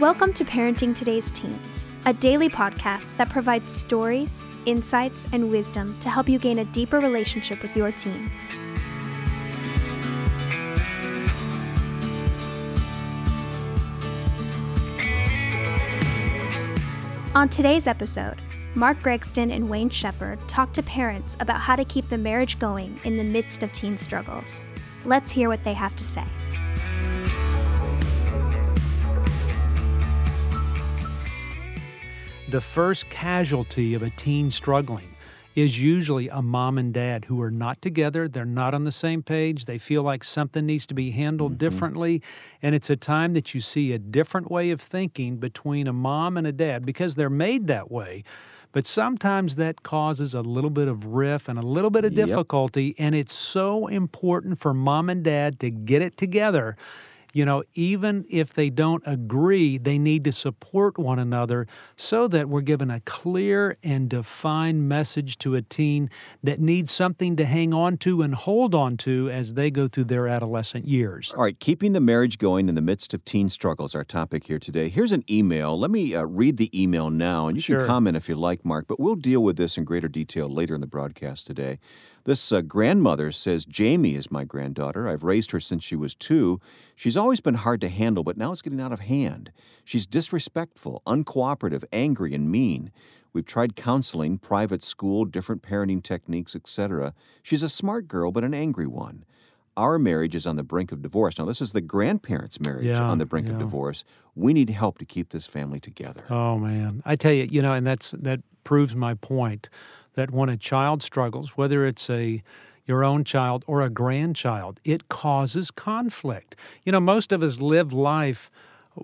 Welcome to Parenting Today's Teens, a daily podcast that provides stories, insights, and wisdom to help you gain a deeper relationship with your teen. On today's episode, Mark Gregston and Wayne Shepherd talk to parents about how to keep the marriage going in the midst of teen struggles. Let's hear what they have to say. The first casualty of a teen struggling is usually a mom and dad who are not together. They're not on the same page. They feel like something needs to be handled mm-hmm. differently. And it's a time that you see a different way of thinking between a mom and a dad because they're made that way. But sometimes that causes a little bit of riff and a little bit of difficulty. Yep. And it's so important for mom and dad to get it together you know, even if they don't agree, they need to support one another so that we're given a clear and defined message to a teen that needs something to hang on to and hold on to as they go through their adolescent years. All right, keeping the marriage going in the midst of teen struggles, our topic here today. Here's an email. Let me uh, read the email now, and you sure. can comment if you like, Mark, but we'll deal with this in greater detail later in the broadcast today. This uh, grandmother says Jamie is my granddaughter. I've raised her since she was two. She's always been hard to handle, but now it's getting out of hand. She's disrespectful, uncooperative, angry, and mean. We've tried counseling, private school, different parenting techniques, etc. She's a smart girl, but an angry one. Our marriage is on the brink of divorce. Now, this is the grandparents' marriage yeah, on the brink yeah. of divorce. We need help to keep this family together. Oh man, I tell you, you know, and that's that proves my point that when a child struggles, whether it's a your own child or a grandchild, it causes conflict. You know, most of us live life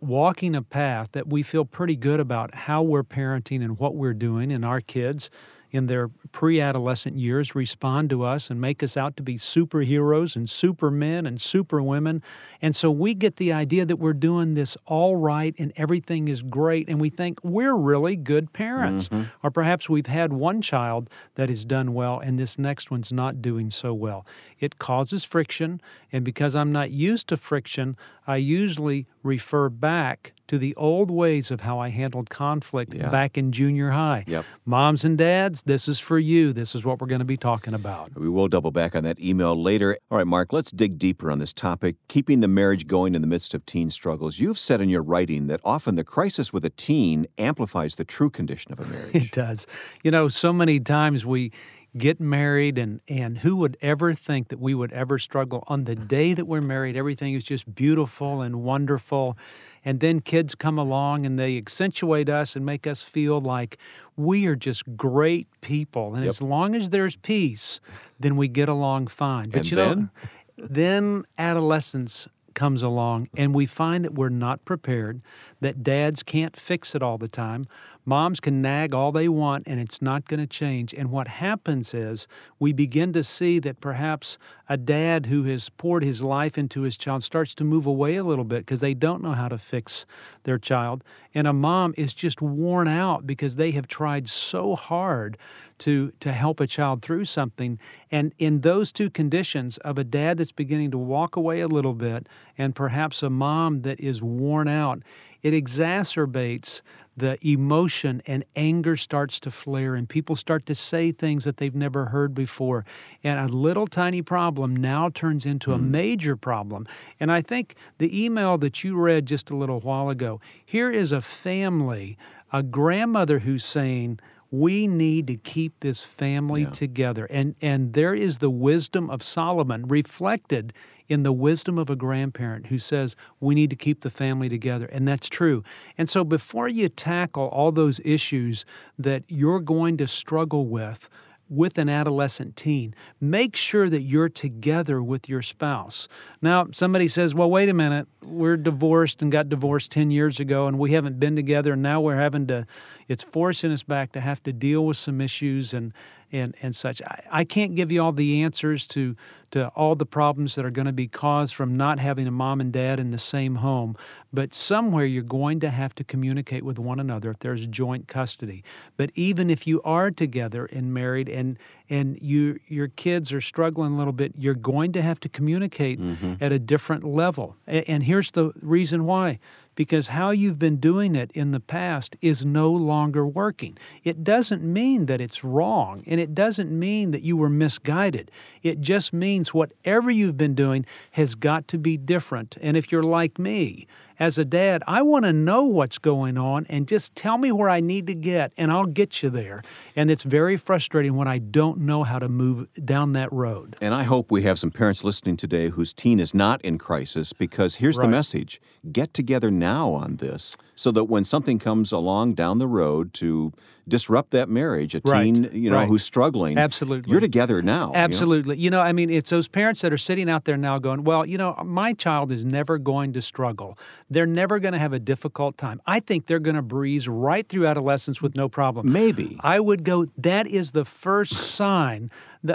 walking a path that we feel pretty good about how we're parenting and what we're doing, and our kids in their pre adolescent years respond to us and make us out to be superheroes and supermen and superwomen. And so we get the idea that we're doing this all right and everything is great, and we think we're really good parents. Mm-hmm. Or perhaps we've had one child that has done well and this next one's not doing so well. It causes friction, and because I'm not used to friction, I usually refer back to the old ways of how I handled conflict yeah. back in junior high. Yep. Moms and dads, this is for you. This is what we're going to be talking about. We will double back on that email later. All right, Mark, let's dig deeper on this topic keeping the marriage going in the midst of teen struggles. You've said in your writing that often the crisis with a teen amplifies the true condition of a marriage. it does. You know, so many times we get married and and who would ever think that we would ever struggle? On the mm-hmm. day that we're married everything is just beautiful and wonderful. And then kids come along and they accentuate us and make us feel like we are just great people. And yep. as long as there's peace then we get along fine. But and you then? know then adolescence comes along and we find that we're not prepared that dads can't fix it all the time Moms can nag all they want and it's not going to change. And what happens is we begin to see that perhaps a dad who has poured his life into his child starts to move away a little bit because they don't know how to fix their child. And a mom is just worn out because they have tried so hard to, to help a child through something. And in those two conditions of a dad that's beginning to walk away a little bit and perhaps a mom that is worn out, it exacerbates the emotion and anger starts to flare and people start to say things that they've never heard before and a little tiny problem now turns into mm. a major problem and i think the email that you read just a little while ago here is a family a grandmother who's saying we need to keep this family yeah. together and and there is the wisdom of Solomon reflected in the wisdom of a grandparent who says we need to keep the family together. And that's true. And so before you tackle all those issues that you're going to struggle with, with an adolescent teen, make sure that you're together with your spouse. Now, somebody says, well, wait a minute, we're divorced and got divorced 10 years ago and we haven't been together and now we're having to, it's forcing us back to have to deal with some issues and, and, and such. I, I can't give you all the answers to, to all the problems that are going to be caused from not having a mom and dad in the same home, but somewhere you're going to have to communicate with one another if there's joint custody. But even if you are together and married and and you your kids are struggling a little bit, you're going to have to communicate mm-hmm. at a different level. And, and here's the reason why because how you've been doing it in the past is no longer working. It doesn't mean that it's wrong, and it doesn't mean that you were misguided. It just means whatever you've been doing has got to be different. And if you're like me, as a dad, I want to know what's going on and just tell me where I need to get, and I'll get you there. And it's very frustrating when I don't know how to move down that road. And I hope we have some parents listening today whose teen is not in crisis because here's right. the message get together now on this so that when something comes along down the road to disrupt that marriage, a right. teen, you know, right. who's struggling. Absolutely. You're together now. Absolutely. You know? you know, I mean, it's those parents that are sitting out there now going, well, you know, my child is never going to struggle. They're never going to have a difficult time. I think they're going to breeze right through adolescence with no problem. Maybe. I would go, that is the first sign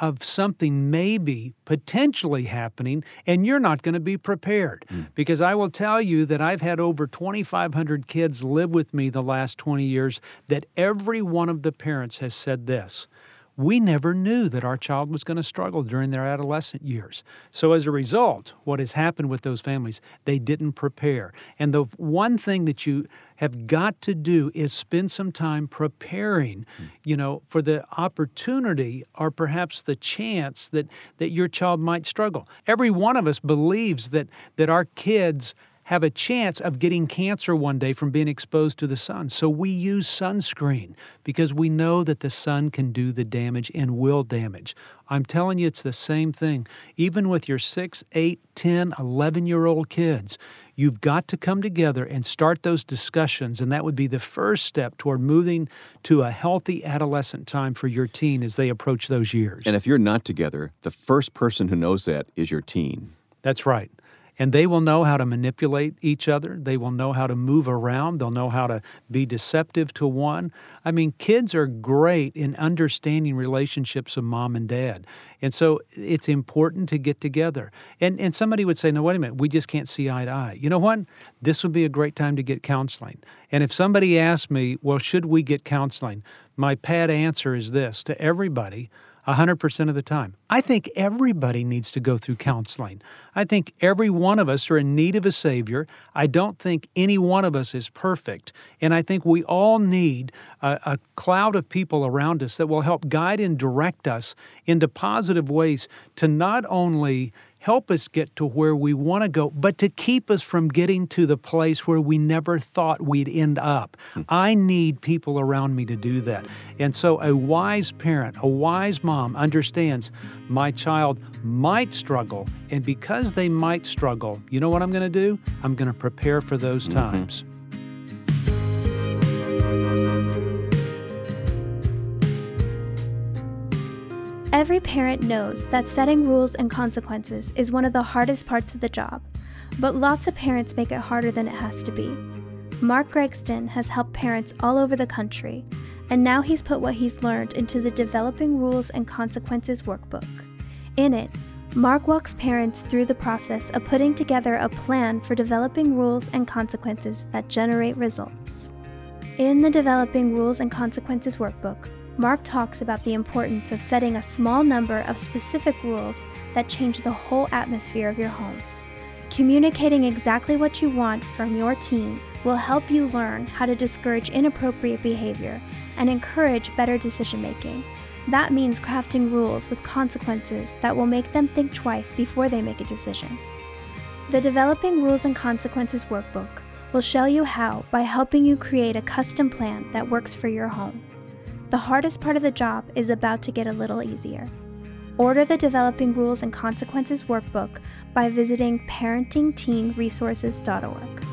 of something maybe potentially happening, and you're not going to be prepared. Mm. Because I will tell you that I've had over 2,500 kids live with me the last 20 years, that every one of the parents has said this we never knew that our child was going to struggle during their adolescent years. So, as a result, what has happened with those families, they didn't prepare. And the one thing that you have got to do is spend some time preparing, hmm. you know, for the opportunity or perhaps the chance that, that your child might struggle. Every one of us believes that, that our kids have a chance of getting cancer one day from being exposed to the sun. So we use sunscreen because we know that the sun can do the damage and will damage. I'm telling you, it's the same thing. Even with your 6, 8, 10, 11 year old kids, you've got to come together and start those discussions. And that would be the first step toward moving to a healthy adolescent time for your teen as they approach those years. And if you're not together, the first person who knows that is your teen. That's right and they will know how to manipulate each other. They will know how to move around. They'll know how to be deceptive to one. I mean, kids are great in understanding relationships of mom and dad. And so it's important to get together. And, and somebody would say, no, wait a minute, we just can't see eye to eye. You know what? This would be a great time to get counseling. And if somebody asks me, well, should we get counseling? My pat answer is this to everybody 100% of the time. I think everybody needs to go through counseling. I think every one of us are in need of a Savior. I don't think any one of us is perfect. And I think we all need a, a cloud of people around us that will help guide and direct us into positive ways to not only help us get to where we want to go, but to keep us from getting to the place where we never thought we'd end up. Hmm. I need people around me to do that. And so a wise parent, a wise mom understands my child might struggle. And because they might struggle, you know what I'm going to do? I'm going to prepare for those mm-hmm. times. Every parent knows that setting rules and consequences is one of the hardest parts of the job, but lots of parents make it harder than it has to be. Mark Gregston has helped parents all over the country, and now he's put what he's learned into the Developing Rules and Consequences workbook. In it, Mark walks parents through the process of putting together a plan for developing rules and consequences that generate results. In the Developing Rules and Consequences workbook, Mark talks about the importance of setting a small number of specific rules that change the whole atmosphere of your home. Communicating exactly what you want from your teen will help you learn how to discourage inappropriate behavior and encourage better decision making. That means crafting rules with consequences that will make them think twice before they make a decision. The Developing Rules and Consequences workbook will show you how by helping you create a custom plan that works for your home. The hardest part of the job is about to get a little easier. Order the Developing Rules and Consequences workbook by visiting parentingteenresources.org.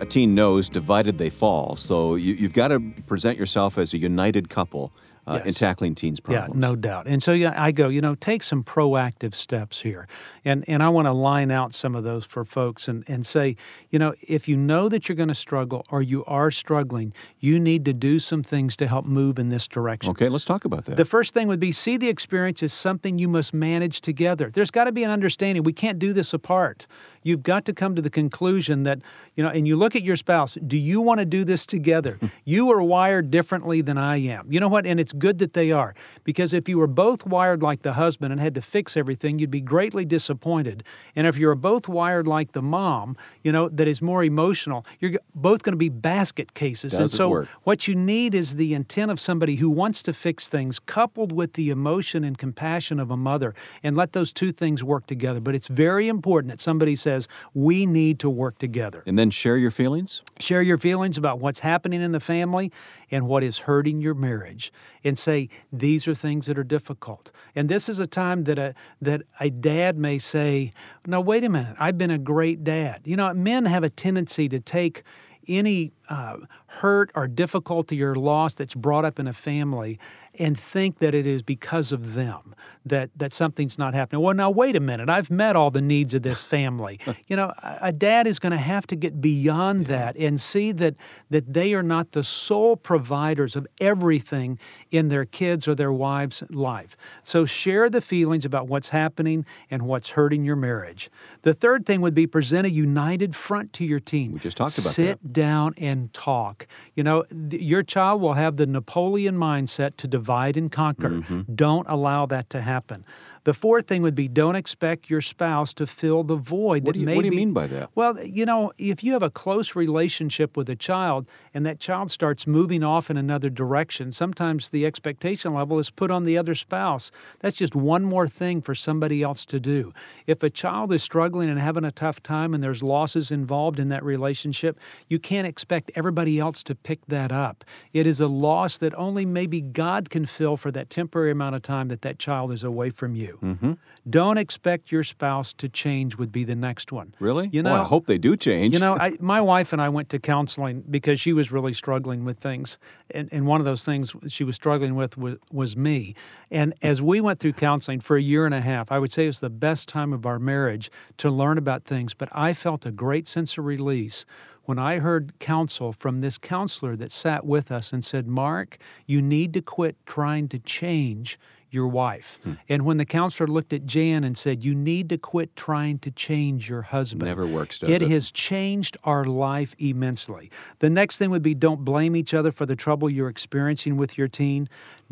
A teen knows divided they fall, so you, have got to present yourself as a united couple uh, yes. in tackling teens' problems. Yeah, no doubt. And so yeah, I go, you know, take some proactive steps here. And and I want to line out some of those for folks and, and say, you know, if you know that you're going to struggle or you are struggling, you need to do some things to help move in this direction. Okay, let's talk about that. The first thing would be see the experience as something you must manage together. There's got to be an understanding. We can't do this apart. You've got to come to the conclusion that, you know, and you look at your spouse, do you want to do this together? you are wired differently than I am. You know what? And it's good that they are. Because if you were both wired like the husband and had to fix everything, you'd be greatly disappointed. And if you're both wired like the mom, you know, that is more emotional, you're both going to be basket cases. Doesn't and so work. what you need is the intent of somebody who wants to fix things coupled with the emotion and compassion of a mother and let those two things work together. But it's very important that somebody says, we need to work together. And then share your feelings? Share your feelings about what's happening in the family and what is hurting your marriage and say these are things that are difficult. And this is a time that a that a dad may say, "Now wait a minute, I've been a great dad." You know, men have a tendency to take any uh, hurt or difficulty or loss that's brought up in a family and think that it is because of them that that something's not happening. Well, now wait a minute. I've met all the needs of this family. you know, a dad is going to have to get beyond yeah. that and see that that they are not the sole providers of everything in their kids or their wives' life. So share the feelings about what's happening and what's hurting your marriage. The third thing would be present a united front to your team. We just talked about Sit that. down and talk. You know, th- your child will have the Napoleon mindset to divide and conquer. Mm-hmm. Don't allow that to happen. The fourth thing would be don't expect your spouse to fill the void. What, do you, what do you mean by that? Well, you know, if you have a close relationship with a child and that child starts moving off in another direction, sometimes the expectation level is put on the other spouse. That's just one more thing for somebody else to do. If a child is struggling and having a tough time and there's losses involved in that relationship, you can't expect everybody else to pick that up. It is a loss that only maybe God can fill for that temporary amount of time that that child is away from you. Mm-hmm. Don't expect your spouse to change would be the next one. Really? You know, well, I hope they do change. You know, I, my wife and I went to counseling because she was really struggling with things, and, and one of those things she was struggling with was, was me. And as we went through counseling for a year and a half, I would say it was the best time of our marriage to learn about things. But I felt a great sense of release when I heard counsel from this counselor that sat with us and said, Mark, you need to quit trying to change your wife. Hmm. And when the counselor looked at Jan and said, You need to quit trying to change your husband. Never works, does it? It has changed our life immensely. The next thing would be don't blame each other for the trouble you're experiencing with your teen.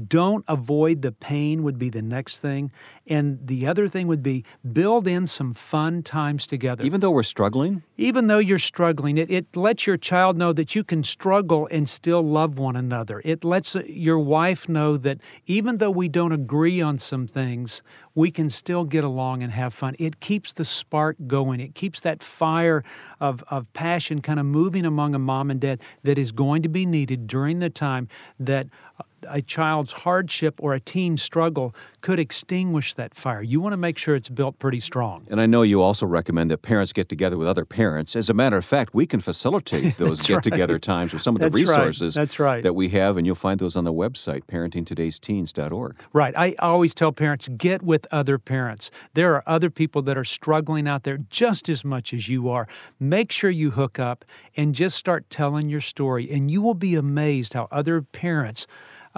Don't avoid the pain, would be the next thing. And the other thing would be build in some fun times together. Even though we're struggling? Even though you're struggling, it, it lets your child know that you can struggle and still love one another. It lets your wife know that even though we don't agree on some things, we can still get along and have fun. It keeps the spark going. It keeps that fire of, of passion kind of moving among a mom and dad that is going to be needed during the time that a child's hardship or a teen struggle could extinguish that fire. You want to make sure it's built pretty strong. And I know you also recommend that parents get together with other parents. As a matter of fact, we can facilitate those get together right. times with some of That's the resources right. That's right. that we have, and you'll find those on the website, parentingtodaysteens.org. Right. I always tell parents get with other parents. There are other people that are struggling out there just as much as you are. Make sure you hook up and just start telling your story, and you will be amazed how other parents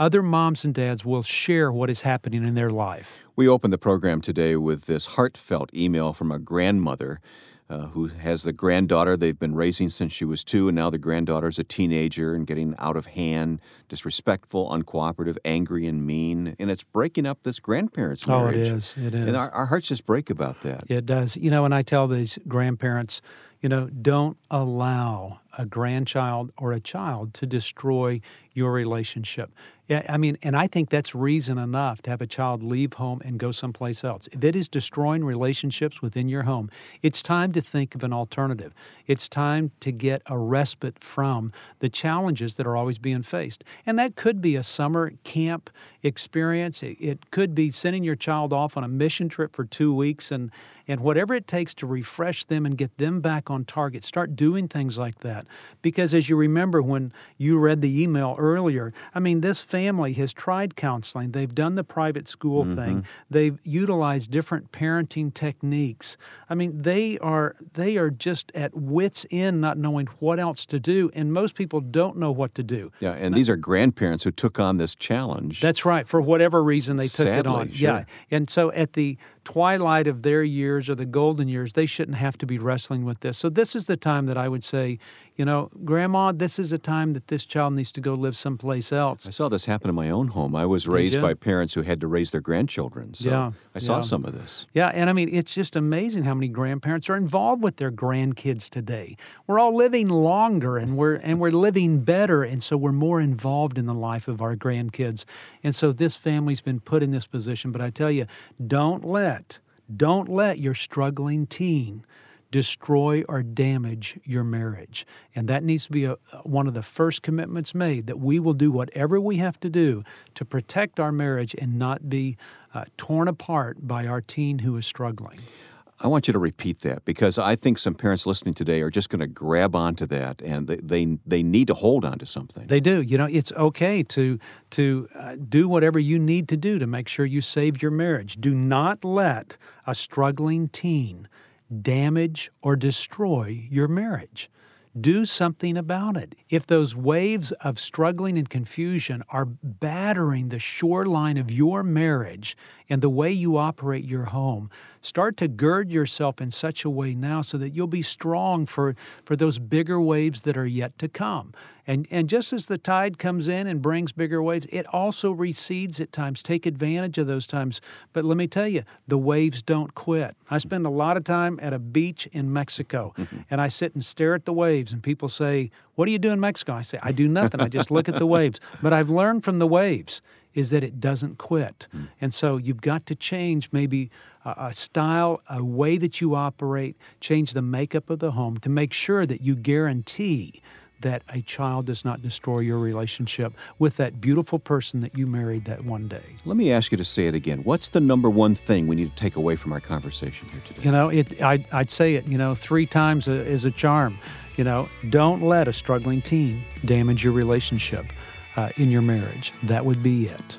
other moms and dads will share what is happening in their life. We opened the program today with this heartfelt email from a grandmother. Uh, who has the granddaughter they've been raising since she was two, and now the granddaughter's a teenager and getting out of hand, disrespectful, uncooperative, angry, and mean. And it's breaking up this grandparents' marriage. Oh, it is. It is. And our, our hearts just break about that. It does. You know, and I tell these grandparents, you know, don't allow a grandchild or a child to destroy your relationship. I mean, and I think that's reason enough to have a child leave home and go someplace else. If it is destroying relationships within your home, it's time to think of an alternative. It's time to get a respite from the challenges that are always being faced. And that could be a summer camp experience. It could be sending your child off on a mission trip for two weeks and, and whatever it takes to refresh them and get them back on target. Start doing things like that. Because as you remember when you read the email earlier, I mean, this family has tried counseling. They've done the private school mm-hmm. thing. They've utilized different parenting techniques. I mean, they are they are just at wits end not knowing what else to do and most people don't know what to do. Yeah, and these are grandparents who took on this challenge. That's right, for whatever reason they took Sadly, it on. Sure. Yeah. And so at the twilight of their years or the golden years, they shouldn't have to be wrestling with this. So this is the time that I would say you know, Grandma, this is a time that this child needs to go live someplace else. I saw this happen in my own home. I was raised by parents who had to raise their grandchildren. So yeah, I saw yeah. some of this. Yeah, and I mean, it's just amazing how many grandparents are involved with their grandkids today. We're all living longer and we're and we're living better, and so we're more involved in the life of our grandkids. And so this family's been put in this position. But I tell you, don't let don't let your struggling teen destroy or damage your marriage. And that needs to be a, one of the first commitments made that we will do whatever we have to do to protect our marriage and not be uh, torn apart by our teen who is struggling. I want you to repeat that because I think some parents listening today are just going to grab onto that and they, they, they need to hold on to something. They do. You know, it's okay to to uh, do whatever you need to do to make sure you save your marriage. Do not let a struggling teen damage or destroy your marriage. Do something about it. If those waves of struggling and confusion are battering the shoreline of your marriage and the way you operate your home, start to gird yourself in such a way now so that you'll be strong for, for those bigger waves that are yet to come. And, and just as the tide comes in and brings bigger waves, it also recedes at times. Take advantage of those times. But let me tell you, the waves don't quit. I spend a lot of time at a beach in Mexico, mm-hmm. and I sit and stare at the waves, and people say, What do you do in Mexico? I say, I do nothing. I just look at the waves. But I've learned from the waves is that it doesn't quit. Mm. And so you've got to change maybe a, a, style, a way that you operate, change the makeup of the home to make sure that you guarantee that a child does not destroy your relationship with that beautiful person that you married that one day. Let me ask you to say it again. What's the number one thing we need to take away from our conversation here today? You know, it, I, I'd say it, you know, three times is a charm. You know, don't let a struggling teen damage your relationship uh, in your marriage. That would be it.